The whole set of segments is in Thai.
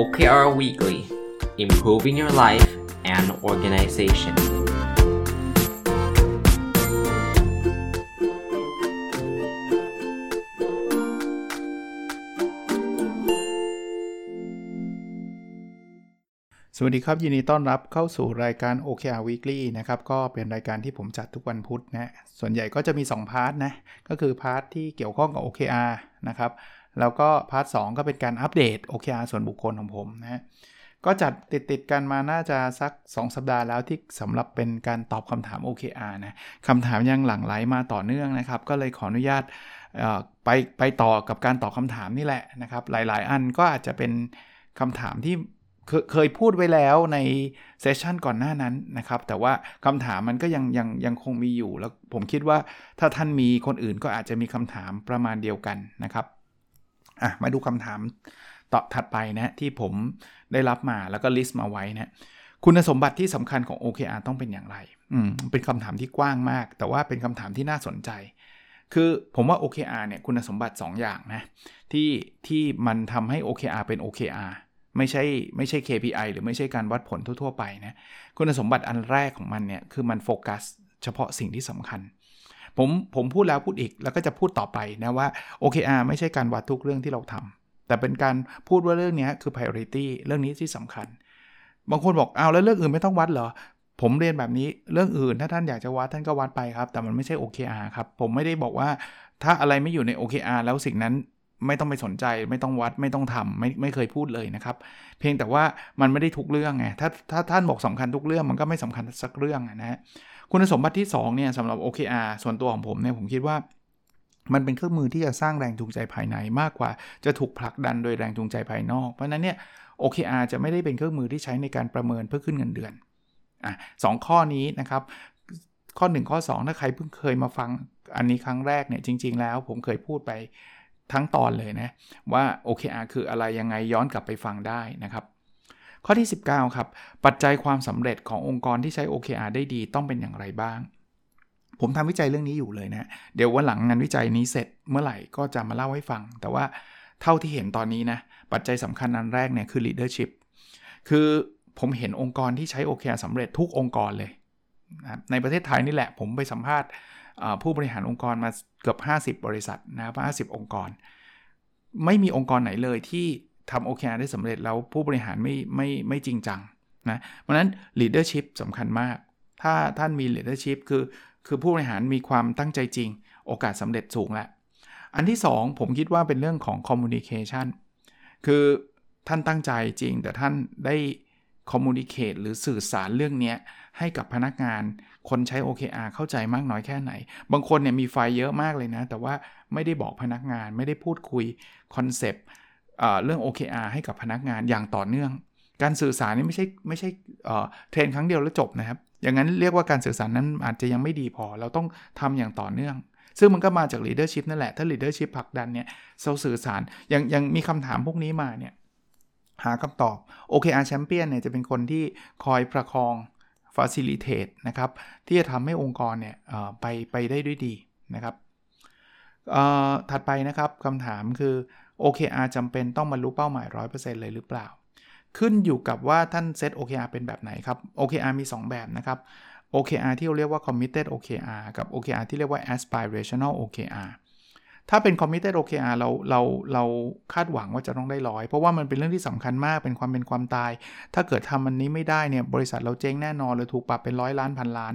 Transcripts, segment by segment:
OKR Weekly Improving Your Life and Organization สวัสดีครับ ยินดีต้อนรับเข้าสู่รายการ OKR Weekly นะครับ ก็เป็นรายการที่ผมจัดทุกวันพุธนะ ส่วนใหญ่ก็จะมี 2 part นะ ก็คือ part ที่เกี่ยวข้องกับ OKR นะครับ แล้วก็ part สองก็เป็นการ update OKR ส่วนบุคคลของผมนะก็จัดติดติดกันมาน่าจะสัก 2 สัปดาห์แล้วที่สำหรับเป็นการตอบคำถาม OKR นะคำถามยังหลั่งไหลมาต่อเนื่องนะครับ ก็เลยขออนุญาตไปไปต่อกับการตอบคำถามนี่แหละนะครับ หลาย ๆ อันก็อาจจะเป็นคำถามที่เคยพูดไว้แล้วใน session ก่อนหน้านั้นนะครับ แต่ว่าคำถามมันก็ยังยังยังคงมีอยู่ แล้วผมคิดว่าถ้าท่านมีคนอื่นก็อาจจะมีคำถามประมาณเดียวกันนะครับ อะมาดูคำถามต่อถัดไปนะที่ผมได้รับมาแล้วก็ลิสต์มาไว้นะคุณสมบัติที่สำคัญของ OKR ต้องเป็นอย่างไร อืม เป็นคำถามที่กว้างมาก แต่ว่าเป็นคำถามที่น่าสนใจ คือผมว่า OKR เนี่ยคุณสมบัติ 2 อย่างนะที่ที่มันทำให้ OKR เป็น OKR ไม่ใช่ไม่ใช่ KPI หรือไม่ใช่การวัดผลทั่ว ๆ ไปนะ คุณสมบัติอันแรกของมันเนี่ยคือมันโฟกัสเฉพาะสิ่งที่สำคัญ ผมผมพูดแล้วพูดอีกแล้วก็จะพูดต่อไปนะว่า OKR ไม่ใช่การวัดทุกเรื่องที่เราทำแต่เป็นการพูดว่าเรื่องนี้คือ priority เรื่องนี้ที่สำคัญ บางคนบอกเอาแล้วเรื่องอื่นไม่ต้องวัดเหรอผมเรียนแบบนี้เรื่องอื่นถ้าท่านอยากจะวัดท่านก็วัดไปครับ แต่มันไม่ใช่ OKR ครับ ผมไม่ได้บอกว่าถ้าอะไรไม่อยู่ใน OKR แล้วสิ่งนั้นไม่ต้องไปสนใจ ไม่ต้องวัดไม่ต้องทำไม่ไม่เคยพูดเลยนะครับ เพียงแต่ว่ามันไม่ได้ทุกเรื่องไงถ้าถ้าท่านบอกสำคัญทุกเรื่องมันก็ไม่สำคัญสักเรื่องนะฮะ คุณสมบัติที่2เนี่ยสำหรับ OKR ส่วนตัวของผมเนี่ยผมคิดว่า มันเป็นเครื่องมือที่จะสร้างแรงจูงใจภายในมากกว่า จะถูกผลักดันโดยแรงจูงใจภายนอก เพราะนั้นเนี่ย OKR จะไม่ได้เป็นเครื่องมือที่ใช้ในการประเมินเพื่อขึ้นเงินเดือนอะสข้อนี้นะครับ ข้อ 1 ข้อ 2 ถ้าใครเพิ่งเคยมาฟังอันนี้ครั้งแรกเนี่ยจริง ๆ แล้วผมเคยพูดไปทั้งตอนเลยนะว่า OKR คืออะไรยังไงย้อนกลับไปฟังได้นะครับ ข้อที่ 19 ครับ ปัจจัยความสำเร็จขององค์กรที่ใช้ OKR ได้ดีต้องเป็นอย่างไรบ้าง ผมทำวิจัยเรื่องนี้อยู่เลยนะ เดี๋ยววันหลังงานวิจัยนี้เสร็จเมื่อไหร่ก็จะมาเล่าให้ฟัง แต่ว่าเท่าที่เห็นตอนนี้นะ ปัจจัยสำคัญอันแรกเนี่ยคือ leadership คือผมเห็นองค์กรที่ใช้ OKR สำเร็จทุกองค์กรเลยนะในประเทศไทยนี่แหละ ผมไปสัมภาษณ์ผู้บริหารองค์กรมาเกือบ 50 บริษัทนะครับ50 องค์กร ไม่มีองค์กรไหนเลยที่ ทำ OKR ได้สำเร็จแล้วผู้บริหารไม่ไม่ไม่จริงจังนะเพราะนั้น leadership สำคัญมาก ถ้าท่านมี leadership คือคือผู้บริหารมีความตั้งใจจริง โอกาสสำเร็จสูงแหล้วอันที่ 2 ผมคิดว่าเป็นเรื่องของ communication คือท่านตั้งใจจริง แต่ท่านได้ communicate หรือสื่อสารเรื่องนี้ให้กับพนักงานคนใช้ OKR เข้าใจมากน้อยแค่ไหน บางคนเนี่ยมีไฟเยอะมากเลยนะ แต่ว่าไม่ได้บอกพนักงานไม่ได้พูดคุย concept เรื่อง OKR ให้กับพนักงานอย่างต่อเนื่อง การสื่อสารนี่ไม่ใช่ไม่ใช่ train ครั้งเดียวแล้วจบนะครับ อย่างนั้นเรียกว่าการสื่อสารนั้นอาจจะยังไม่ดีพอ เราต้องทำอย่างต่อเนื่อง ซึ่งมันก็มาจาก leadership นั่นแหละ ถ้า leadership ผลักดันเนี่ยเราสื่อสารยังยังมีคำถามพวกนี้มาเนี่ยหาคำตอบ OKR Champion เนี่ยจะเป็นคนที่คอยประคอง facilitate นะครับ ที่จะทำให้องค์กรเนี่ยไปไปได้ด้วยดีนะครับถัดไปนะครับคำถามคือ OKR จำเป็นต้องบรรลุเป้าหมาย 100%เลยหรือเปล่า ขึ้นอยู่กับว่าท่านเซต OKR เป็นแบบไหนครับ OKR มี 2 แบบนะครับ OKR ที่เรียกว่า committed OKR กับ OKR ที่เรียกว่า aspirational OKR ถ้าเป็น committed OKR เราเราเราคาดหวังว่าจะต้องได้ร้อยเพราะว่ามันเป็นเรื่องที่สำคัญมากเป็นความเป็นความตาย ถ้าเกิดทำมันนี้ไม่ได้เนี่ยบริษัทเราเจ๊งแน่นอนเลยถูกปรับเป็นร้อยล้านพันล้าน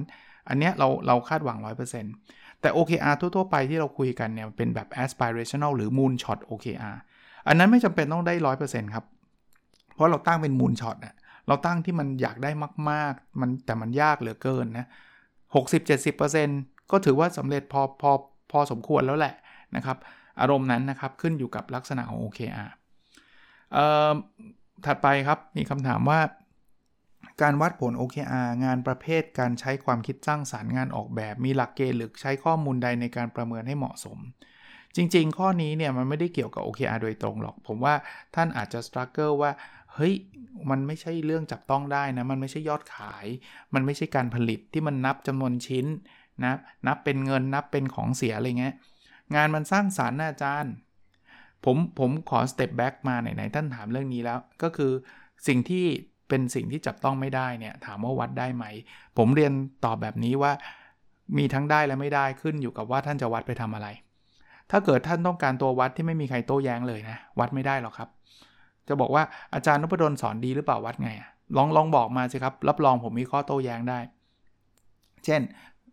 อันเนี้ยเราเราคาดหวัง 100% แต่ OKR ทั่วๆไปที่เราคุยกันเนี่ยเป็นแบบ aspirational หรือ moonshot OKR อันนั้นไม่จำเป็นต้องได้ 100%ครับ เพราะเราตั้งเป็น moonshot อะเราตั้งที่มันอยากได้มาก ๆ มันแต่มันยากเหลือเกินนะ60-70%ก็ถือว่าสำเร็จพอพอพอสมควรแล้วแหละนะครับ อารมณ์นั้นนะครับขึ้นอยู่กับลักษณะของ OKR ถัดไปครับมีคำถามว่า การวัดผล OKR งานประเภทการใช้ความคิดสร้างสารรค์งานออกแบบ มีหลักเกณฑ์หรือใช้ข้อมูลใดในการประเมินให้เหมาะสม จริงๆ ข้อนี้เนี่ยมันไม่ได้เกี่ยวกับ OKR โดยตรงหรอก ผมว่าท่านอาจจะสครัลเกิลว่าเฮ้ยมันไม่ใช่เรื่องจับต้องได้นะ มันไม่ใช่ยอดขาย มันไม่ใช่การผลิตที่มันนับจำนวนชิ้นนะนับเป็นเงินนับเป็นของเสียอะไรเงี้ยงานมันสร้างสารรค์นะอาจารย์ ผมผมขอสเต็ปแบ็กมาไหนๆท่านถามเรื่องนี้แล้ว ก็คือสิ่งที่ เป็นสิ่งที่จับต้องไม่ได้เนี่ยถามว่าวัดได้ไหม ผมเรียนตอบแบบนี้ว่า มีทั้งได้และไม่ได้ขึ้นอยู่กับว่าท่านจะวัดไปทำอะไร ถ้าเกิดท่านต้องการตัววัดที่ไม่มีใครโต้แย้งเลยนะ วัดไม่ได้หรอกครับ จะบอกว่าอาจารย์นพดลสอนดีหรือเปล่าวัดไงลองลองบอกมาสิครับ รับรองผมมีข้อโต้แย้งได้ เช่น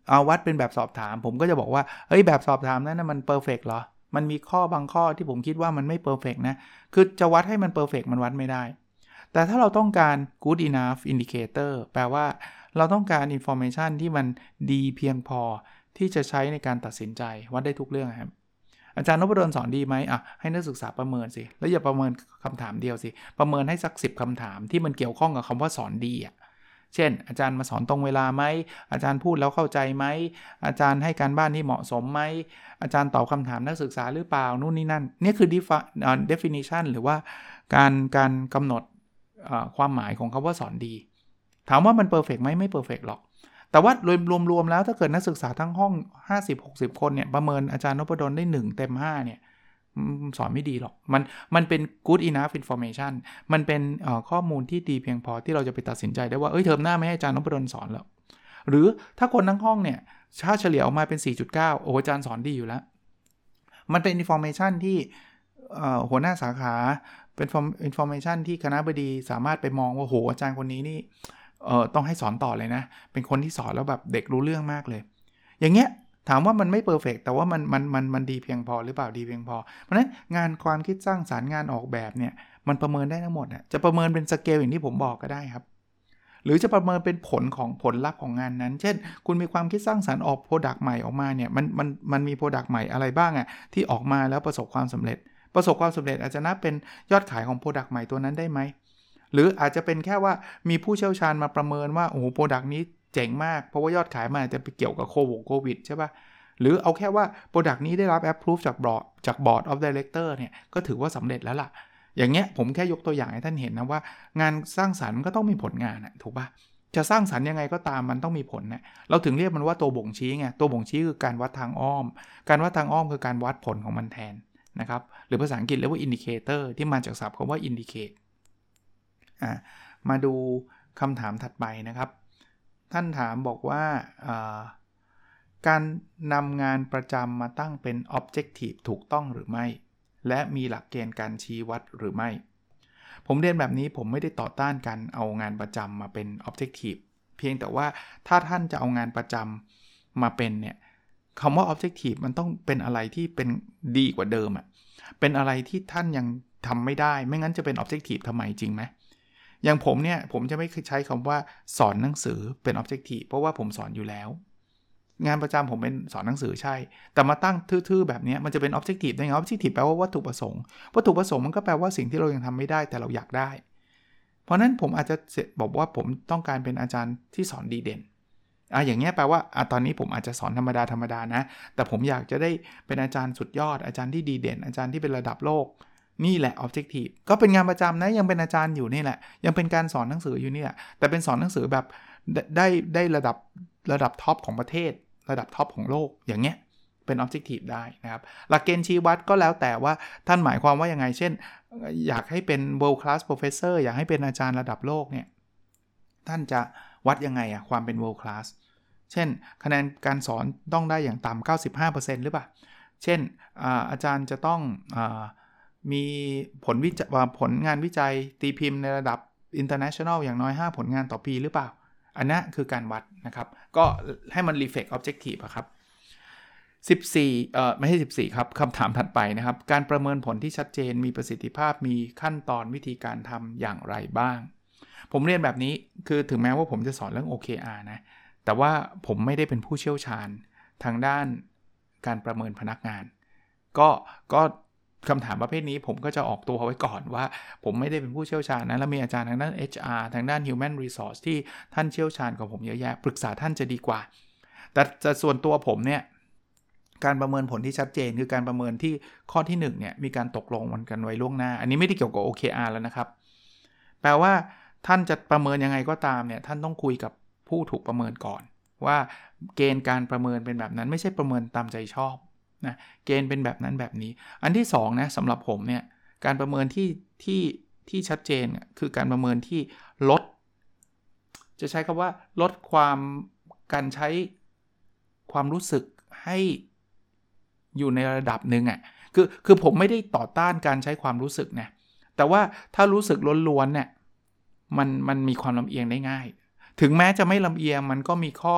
เอาวัดเป็นแบบสอบถาม ผมก็จะบอกว่าเฮ้ยแบบสอบถามนั้นนะมัน perfect เหรอมันมีข้อบางข้อที่ผมคิดว่ามันไม่ perfect นะ คือจะวัดให้มัน perfect มันวัดไม่ได้ แต่ถ้าเราต้องการ good enough indicator แปลว่าเราต้องการ information ที่มันดีเพียงพอที่จะใช้ในการตัดสินใจวัดได้ทุกเรื่องครับอาจารย์นพดลสอนดีไหมอะให้นักศึกษาประเมินสิ แล้วอย่าประเมินคำถามเดียวสิ ประเมินให้สัก10คำถามที่มันเกี่ยวข้องกับคำว่าสอนดีอะ เช่น อาจารย์มาสอนตรงเวลาไหม อาจารย์พูดแล้วเข้าใจไหม อาจารย์ให้การบ้านที่เหมาะสมไหม อาจารย์ตอบคำถามนักศึกษาหรือเปล่า นู่นนี่นั่น นี่คือ definition หรือว่าการการกำหนด ความหมายของคาว่าสอนดี ถามว่ามัน perfect ไหมไม่ perfect หรอก แต่ว่ารวมๆแล้วถ้าเกิดนักศึกษาทั้งห้อง 50-60 คนเนี่ยประเมินอาจารย์นพดลได้ 1 เต็ม 5 เนี่ยสอนไม่ดีหรอก มัน มันเป็น good enough information มันเป็นข้อมูลที่ดีเพียงพอที่เราจะไปตัดสินใจได้ว่า เอ้ย เทอมหน้าไม่ให้อาจารย์นพดลสอนแล้ว หรือถ้าคนทั้งห้องเนี่ยชาเฉลี่ยออกมาเป็น 4.9 โอ้อาจารย์สอนดีอยู่แล้ว มันเป็น information ที่หัวหน้าสาขา เป็น information ที่คณะบดีสามารถไปมองว่าโหอาจารย์คนนี้นี่เออต้องให้สอนต่อเลยนะ เป็นคนที่สอนแล้วแบบเด็กรู้เรื่องมากเลย อย่างเงี้ยถามว่ามันไม่ perfect แต่ว่ามันมันมันมันดีเพียงพอหรือเปล่าดีเพียงพอ เพราะฉะนั้นงานความคิดสร้างสรรค์งานออกแบบเนี่ยมันประเมินได้ทั้งหมดอะจะประเมินเป็นสเกลอย่างที่ผมบอกก็ได้ครับ หรือจะประเมินเป็นผลของผลลัพธ์ของงานนั้น เช่น คุณมีความคิดสร้างสรรค์ออก product ใหม่ออกมาเนี่ยมันมันมันมี product ใหม่อะไรบ้างอะที่ออกมาแล้วประสบความสำเร็จ ประสบความสำเร็จอาจจะนับเป็นยอดขายของ product ใหม่ตัวนั้นได้ไหม หรืออาจจะเป็นแค่ว่ามีผู้เชี่ยวชาญมาประเมินว่า โอ้โห product นี้เจ๋งมาก เพราะว่ายอดขายมันอาจจะไปเกี่ยวกับโควิดใช่ปะหรือเอาแค่ว่า Product นี้ได้รับ approve จากบอร์ดจาก Board of Director เนี่ยก็ถือว่าสำเร็จแล้วล่ะ อย่างเงี้ยผมแค่ยกตัวอย่างให้ท่านเห็นนะว่า งานสร้างสรรค์ก็ต้องมีผลงานนะถูกปะจะสร้างสรรค์ยังไงก็ตามมันต้องมีผลนะเราถึงเรียกมันว่าตัวบ่งชี้ไงตัวบ่งชี้คือการวัดทางอ้อม การวัดทางอ้อมคือการวัดผลของมันแทน นะครับ หรือภาษาอังกฤษเรียกว่า indicator ที่มาจากศัพท์คำว่า indicate อ่ามาดูคำถามถัดไปนะครับ ท่านถามบอกว่าการนำงานประจำมาตั้งเป็น Objective ถูกต้องหรือไม่ และมีหลักเกณฑ์การชี้วัดหรือไม่ ผมเรียนแบบนี้ผมไม่ได้ต่อต้านการเอางานประจำมาเป็น Objective เพียงแต่ว่าถ้าท่านจะเอางานประจำมาเป็นเนี่ย คำว่า Objective มันต้องเป็นอะไรที่เป็นดีกว่าเดิมอะ่ะ เป็นอะไรที่ท่านยังทำไม่ได้ ไม่งั้นจะเป็น Objective ทำไมจริงไหมอย่างผมเนี่ย ผมจะไม่ใช้คำว่าสอนหนังสือเป็น Objective เพราะว่าผมสอนอยู่แล้ว งานประจำผมเป็นสอนหนังสือใช่ แต่มาตั้งทื่อๆแบบนี้มันจะเป็น objective ได้ไง objective แปลว่าวัตถุประสงค์ วัตถุประสงค์มันก็แปลว่าสิ่งที่เรายังทำไม่ได้แต่เราอยากได้ เพราะนั้นผมอาจจะบอกว่าผมต้องการเป็นอาจารย์ที่สอนดีเด่น อะอย่างเงี้ยแปลว่าอะตอนนี้ผมอาจจะสอนธรรมดาธรรมดานะ แต่ผมอยากจะได้เป็นอาจารย์สุดยอด อาจารย์ที่ดีเด่น อาจารย์ที่เป็นระดับโลก นี่แหละ objective ก็เป็นงานประจำนะ ยังเป็นอาจารย์อยู่นี่แหละ ยังเป็นการสอนหนังสืออยู่นี่แหละ แต่เป็นสอนหนังสือแบบได้ได้ระดับระดับ top ของประเทศ ระดับ top ของโลก อย่างเงี้ย เป็น Objective ได้นะครับ หลักเกณฑ์ชี้วัดก็แล้วแต่ว่าท่านหมายความว่ายังไง เช่น อยากให้เป็น world class professor อยากให้เป็นอาจารย์ระดับโลกเนี่ย ท่านจะวัดยังไงอะความเป็น world class เช่น คะแนนการสอนต้องได้อย่างต่ำ95%หรือเปล่า เช่นอาจารย์จะต้องอมีผลวิจัยผลงานวิจัยตีพิมพ์ในระดับ international อย่างน้อย 5 ผลงานต่อปีหรือเปล่า อันนี้คือการวัดนะครับ ก็ให้มัน reflect objective ครับ14เอ่อไม่ใช่14 ครับคำถามถัดไปนะครับ การประเมินผลที่ชัดเจนมีประสิทธิภาพมีขั้นตอนวิธีการทำอย่างไรบ้าง ผมเรียนแบบนี้คือถึงแม้ว่าผมจะสอนเรื่อง OKR นะ แต่ว่าผมไม่ได้เป็นผู้เชี่ยวชาญทางด้านการประเมินพนักงาน ก็ก็คำถามประเภทนี้ผมก็จะออกตัวไว้ก่อนว่า ผมไม่ได้เป็นผู้เชี่ยวชาญนะแล้วมีอาจารย์ทางด้าน HR ทางด้าน Human Resource ที่ท่านเชี่ยวชาญกว่าผมเยอะแยะ ปรึกษาท่านจะดีกว่าแต่ส่วนตัวผมเนี่ยการประเมินผลที่ชัดเจนคือการประเมินที่ข้อที่1เนี่ยมีการตกลงมันกันไว้ล่วงหน้า อันนี้ไม่ได้เกี่ยวกับ OKR แล้วนะครับ แปลว่าท่านจะประเมินยังไงก็ตามเนี่ยท่านต้องคุยกับ ผู้ถูกประเมินก่อน ว่าเกณฑ์การประเมินเป็นแบบนั้นไม่ใช่ประเมินตามใจชอบนะเกณฑ์เป็นแบบนั้นแบบนี้ อันที่2นะสำหรับผมเนี่ยการประเมินที่ที่ที่ชัดเจนคือการประเมินที่ลด จะใช้คำว่าลดความการใช้ความรู้สึกให้อยู่ในระดับหนึ่งอะ่ะคือคือผมไม่ได้ต่อต้านการใช้ความรู้สึกนะแต่ว่าถ้ารู้สึกล้วนๆเนี่ยมันมันมีความลำเอียงได้ง่าย ถึงแม้จะไม่ลำเอียงมันก็มีข้อ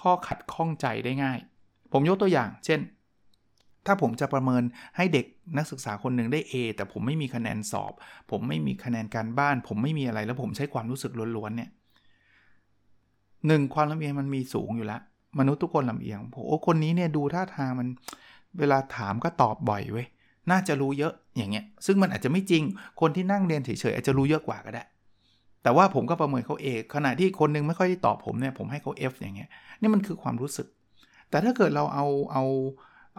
ข้อขัดข้องใจได้ง่าย ผมยกตัวอย่าง เช่น ถ้าผมจะประเมินให้เด็กนักศึกษาคนหนึ่งได้ A แต่ผมไม่มีคะแนนสอบ ผมไม่มีคะแนนการบ้าน ผมไม่มีอะไรแล้วผมใช้ความรู้สึกล้วนๆเนี่ยหนึ่งความลำเอียงมันมีสูงอยู่แล้ว มนุษย์ทุกคนลำเอียงโอ้คนนี้เนี่ยดูท่าทางมันเวลาถามก็ตอบบ่อยเว้ยน่าจะรู้เยอะอย่างเงี้ย ซึ่งมันอาจจะไม่จริงคนที่นั่งเรียนเฉยๆอาจจะรู้เยอะกว่าก็ได้ แต่ว่าผมก็ประเมินเขาเองขณะที่คนนึงไม่ค่อยตอบผมเนี่ยผมให้เขา F อย่างเงี้ยนี่มันคือความรู้สึก แต่ถ้าเกิดเราเอาเอา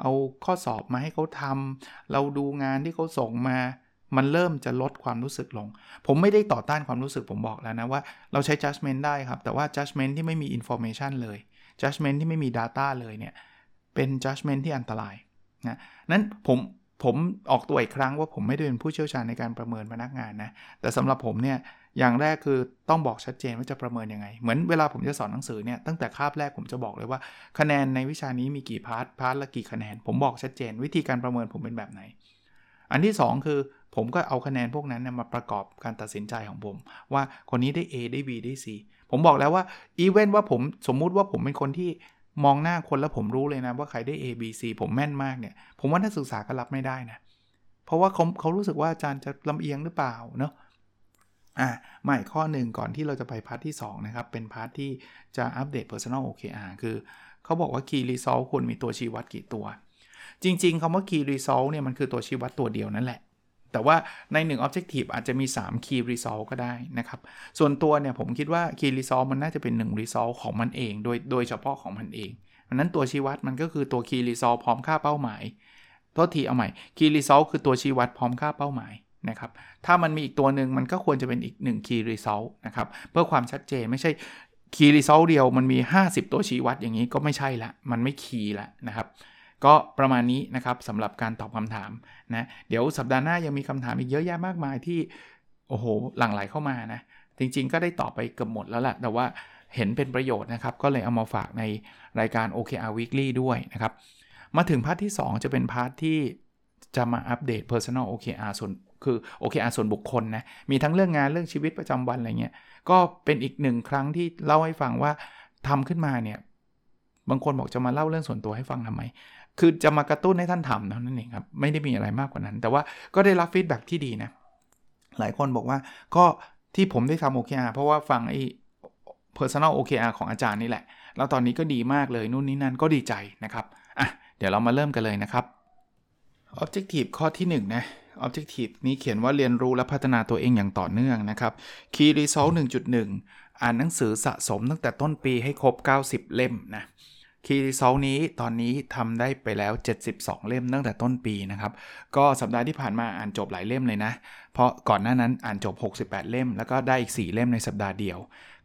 เอาข้อสอบมาให้เขาทำเราดูงานที่เขาส่งมามันเริ่มจะลดความรู้สึกลง ผมไม่ได้ต่อต้านความรู้สึกผมบอกแล้วนะว่าเราใช้ judgment ได้ครับ แต่ว่า judgment ที่ไม่มี information เลย judgment ที่ไม่มี data เลยเนี่ย เป็น judgment ที่อันตรายนะนั้นผม ผมออกตัวอีกครั้งว่าผมไม่ได้เป็นผู้เชี่ยวชาญในการประเมินพนักงานนะ แต่สำหรับผมเนี่ยอย่างแรกคือต้องบอกชัดเจนว่าจะประเมินยังไง เหมือนเวลาผมจะสอนหนังสือเนี่ยตั้งแต่คาบแรกผมจะบอกเลยว่า คะแนนในวิชานี้มีกี่ part part ละกี่คะแนน ผมบอกชัดเจน วิธีการประเมินผมเป็นแบบไหน อันที่ 2 คือผมก็เอาคะแนนพวกนั้นมาประกอบการตัดสินใจของผม ว่าคนนี้ได้ A ได้ B ได้ C ผมบอกแล้วว่า even ว่าผมสมมุติว่าผมเป็นคนที่ มองหน้าคนแล้วผมรู้เลยนะว่าใครได้ A B C ผมแม่นมากเนี่ย ผมว่านักศึกษาก็รับไม่ได้นะ เพราะว่าเขาเขารู้สึกว่าอาจารย์จะลำเอียงหรือเปล่าเนาะอ่าใหม่ข้อหนึ่งก่อนที่เราจะไป part ที่ 2 นะครับ เป็น part ที่จะอัปเดต Personal OKR คือเขาบอกว่า Key Result ควรมีตัวชี้วัดกี่ตัว จริง ๆคำว่า Key Result เนี่ยมันคือตัวชี้วัดตัวเดียวนั่นแหละ แต่ว่าใน1 Objective อาจจะมี 3 Key Result ก็ได้นะครับ ส่วนตัวเนี่ยผมคิดว่า Key Result มันน่าจะเป็น 1 Result ของมันเอง โดยโดยเฉพาะของมันเองเพราะนั้นตัวชี้วัดมันก็คือตัว Key Result พร้อมค่าเป้าหมายโทษทีเอาใหม่ Key Result คือตัวชี้วัดพร้อมค่าเป้าหมายนะครับ ถ้ามันมีอีกตัวหนึ่งมันก็ควรจะเป็นอีก 1 Key Result นะครับ เพื่อความชัดเจนไม่ใช่ Key Result เดียวมันมี 50 ตัวชี้วัดอย่างนี้ก็ไม่ใช่ละ มันไม่ key ละนะครับ ก็ประมาณนี้นะครับสำหรับการตอบคำถามนะเดี๋ยวสัปดาห์หน้ายังมีคำถามอีกเยอะแยะมากมายที่โอ้โหหลั่งไหลเข้ามานะจริงๆ ก็ได้ตอบไปเกือบหมดแล้วแหละแต่ว่าเห็นเป็นประโยชน์นะครับ ก็เลยเอามาฝากในรายการ OKR Weekly ด้วยนะครับ มาถึง part ที่ 2 จะเป็น part ที่จะมา update Personal OKR ส่วนคือ OKR ส่วนบุคคลนะ มีทั้งเรื่องงานเรื่องชีวิตประจำวันอะไรเงี้ย ก็เป็นอีกหนึ่งครั้งที่เล่าให้ฟังว่าทำขึ้นมาเนี่ย บางคนบอกจะมาเล่าเรื่องส่วนตัวให้ฟังทำไม คือจะมากระตุ้นให้ท่านทำเท่านั้นเองครับ ไม่ได้มีอะไรมากกว่านั้น แต่ว่าก็ได้รับฟีดแบ็ที่ดีนะ หลายคนบอกว่าก็ที่ผมได้ทำ OKR เพราะว่าฟังไอ้ Personal OKR ของอาจารย์นี่แหละ แล้วตอนนี้ก็ดีมากเลยนู่นนี่นั่นก็ดีใจนะครับอะเดี๋ยวเรามาเริ่มกันเลยนะครับ Objective ข้อที่ 1 นะ Objective นี้เขียนว่าเรียนรู้และพัฒนาตัวเองอย่างต่อเนื่องนะครับ Key Result 1.1 อ่านหนังสือสะสมตั้งแต่ต้นปีให้ครบ 90 เล่มนะ Key Result นี้ตอนนี้ทำได้ไปแล้ว 72 เล่มตั้งแต่ต้นปีนะครับ ก็สัปดาห์ที่ผ่านมาอ่านจบหลายเล่มเลยนะ เพราะก่อนหน้านั้นอ่านจบ 68 เล่ม แล้วก็ได้อีก 4 เล่มในสัปดาห์เดียว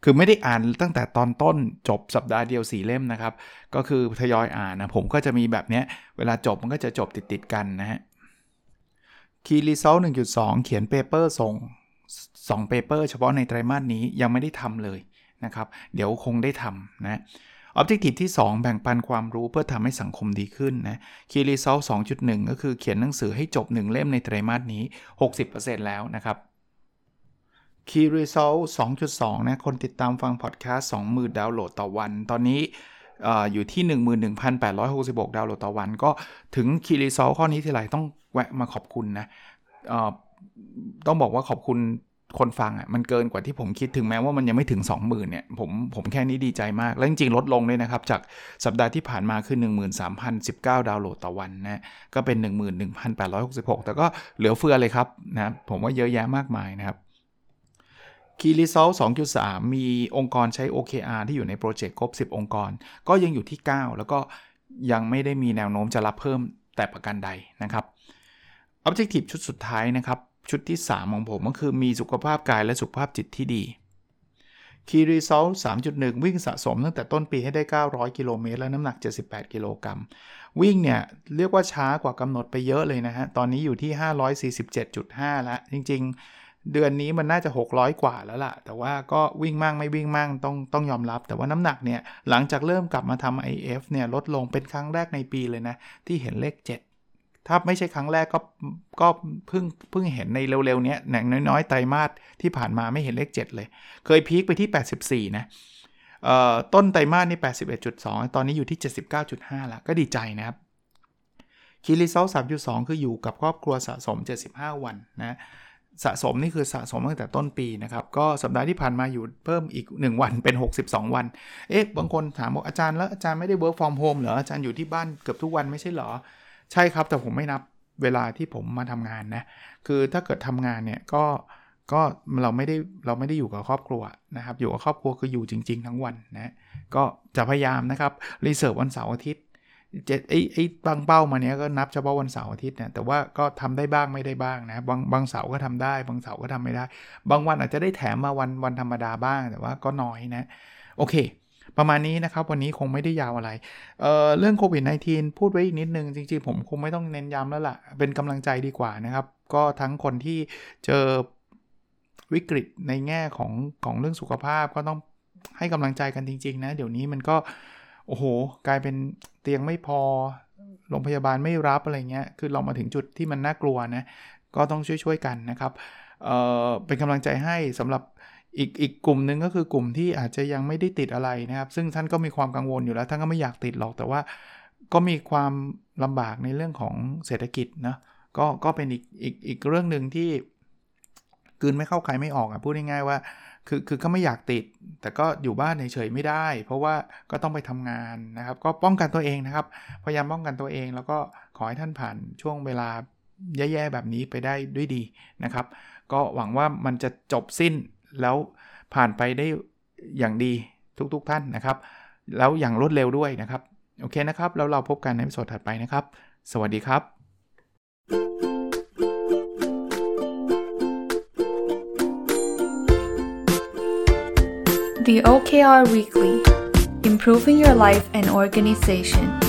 คือไม่ได้อ่านตั้งแต่ตอนต้นจบสัปดาห์เดียว 4 เล่มนะครับ ก็คือทยอยอ่านนะ ผมก็จะมีแบบนี้เวลาจบมันก็จะจบติดๆกันนะฮะ Key Result 1.2 เขียน paper ส่ง2 paper เฉพาะในไตรมาสนี้ยังไม่ได้ทำเลยนะครับ เดี๋ยวคงได้ทำนะ Objective ที่ 2 แบ่งปันความรู้เพื่อทำให้สังคมดีขึ้นนะ Key Result 2.1 ก็คือเขียนหนังสือให้จบ 1 เล่มในไตรมาสนี้ 60%แล้วนะครับ Key Result 2.2 นะ คนติดตามฟังพอดแคสต์20,000 ดาวน์โหลดต่อวัน ตอนนี้อยู่ที่ 11,866 ดาวน์โหลดต่อวัน ก็ถึง Key Result ข้อนี้ทีไรต้องแวะมาขอบคุณนะต้องบอกว่าขอบคุณ คนฟังอะมันเกินกว่าที่ผมคิดถึงแม้ว่ามันยังไม่ถึง 20,000เนี่ยผมผมแค่นี้ดีใจมาก แล้วจริงๆ ลดลงเลยนะครับ จากสัปดาห์ที่ผ่านมาคือ 13,019 ดาวน์โหลดต่อวันนะก็เป็น 11,866 แต่ก็เหลือเฟือเลยครับนะผมว่าเยอะแยะมากมายนะครับ Key Result 2.3 มีองค์กรใช้ OKR ที่อยู่ในโปรเจกต์ครบ 10 องค์กร ก็ยังอยู่ที่ 9 แล้วก็ยังไม่ได้มีแนวโน้มจะรับเพิ่มแต่ประการใดนะครับ Objective ชุดสุดท้ายนะครับ ชุดที่ 3 ของผมก็คือมีสุขภาพกายและสุขภาพจิตที่ดี Key Result 3.1 วิ่งสะสมตั้งแต่ต้นปีให้ได้ 900 กิโลเมตร และน้ำหนัก 78 กิโลกรัม วิ่งเนี่ย เรียกว่าช้ากว่ากำหนดไปเยอะเลยนะฮะ ตอนนี้อยู่ที่ 547.5 แล้ว จริง ๆ เดือนนี้มันน่าจะ 600 กว่าแล้วล่ะ แต่ว่าก็วิ่งมั่งไม่วิ่งมั่งต้องต้องยอมรับ แต่ว่าน้ำหนักเนี่ย หลังจากเริ่มกลับมาทำ IF เนี่ย ลดลงเป็นครั้งแรกในปีเลยนะ ที่เห็นเลข 7 ถ้าไม่ใช่ครั้งแรกก็ก็เพิ่งเพิ่งเห็นในเร็วๆนี้หนังน้อยๆไตรมาสที่ผ่านมาไม่เห็นเลข 7 เลย เคยพีคไปที่ 84 นะต้นไตรมาสนี่ 81.2 ตอนนี้อยู่ที่ 79.5แล้วก็ดีใจนะครับคีรีเซล3.2คืออยู่กับครอบครัวสะสม 75 วันนะสะสมนี่คือสะสมตั้งแต่ต้นปีนะครับ ก็สัปดาห์ที่ผ่านมาอยู่เพิ่มอีก 1 วันเป็น 62 วัน เอ๊ะ บางคนถามบอกอาจารย์แล้วอาจารย์ไม่ได้ work from home เหรอ อาจารย์อยู่ที่บ้านเกือบทุกวันไม่ใช่เหรอ ใช่ครับแต่ผมไม่นับเวลาที่ผมมาทำงานนะ คือถ้าเกิดทำงานเนี่ยก็ก็เราไม่ได้เราไม่ได้อยู่กับครอบครัวนะครับ อยู่กับครอบครัวคืออยู่จริง ๆ ทั้งวันนะก็จะพยายามนะครับรีเสิร์ฟวันเสาร์อาทิตย์เจ็ดไอ้ไอ้บางเป้ามาเนี้ยก็นับเฉพาะวันเสาร์อาทิตย์เนี่ยแต่ว่าก็ทำได้บ้างไม่ได้บ้างนะบางบางเสาร์ก็ทำได้ บางเสาร์ก็ทำไม่ได้ บางวันอาจจะได้แถมมาวันวันธรรมดาบ้างแต่ว่าก็น้อยนะ โอเค ประมาณนี้นะครับ วันนี้คงไม่ได้ยาวอะไรเเรื่องโควิด -19 พูดไว้อีกนิดนึง จริงๆ ผมคงไม่ต้องเน้นย้ำแล้วละ่ะ เป็นกำลังใจดีกว่านะครับ ก็ทั้งคนที่เจอวิกฤตในแง่ของของเรื่องสุขภาพก็ต้องให้กำลังใจกันจริง ๆ นะ เดี๋ยวนี้มันก็โอ้โห กลายเป็นเตียงไม่พอโรงพยาบาลไม่รับอะไรเงี้ย คือเรามาถึงจุดที่มันน่ากลัวนะ ก็ต้องช่วยๆกันนะครับเเป็นกำลังใจให้สำหรับ อีกอีกกลุ่มหนึ่งก็คือกลุ่มที่อาจจะยังไม่ได้ติดอะไรนะครับ ซึ่งท่านก็มีความกังวลอยู่แล้ว ท่านก็ไม่อยากติดหรอกแต่ว่า ก็มีความลำบากในเรื่องของเศรษฐกิจนะก็ก็เป็นอีกอีกอีกเรื่องหนึ่งที่กืนไม่เข้าใครไม่ออกอะพูดง่ายๆว่า คือคือเขาไม่อยากติด แต่ก็อยู่บ้านเฉยๆไม่ได้ เพราะว่าก็ต้องไปทำงานนะครับ ก็ป้องกันตัวเองนะครับ พยายามป้องกันตัวเอง แล้วก็ขอให้ท่านผ่านช่วงเวลาแย่ๆแบบนี้ไปได้ด้วยดีนะครับ ก็หวังว่ามันจะจบสิ้น แล้วผ่านไปได้อย่างดีทุกๆทท่านนะครับ แล้วอย่างรวดเร็วด้วยนะครับ โอเคนะครับ แล้วเราพบกันในสดถัดไปนะครับ สวัสดีครับ The OKR Weekly Improving Your Life and Organization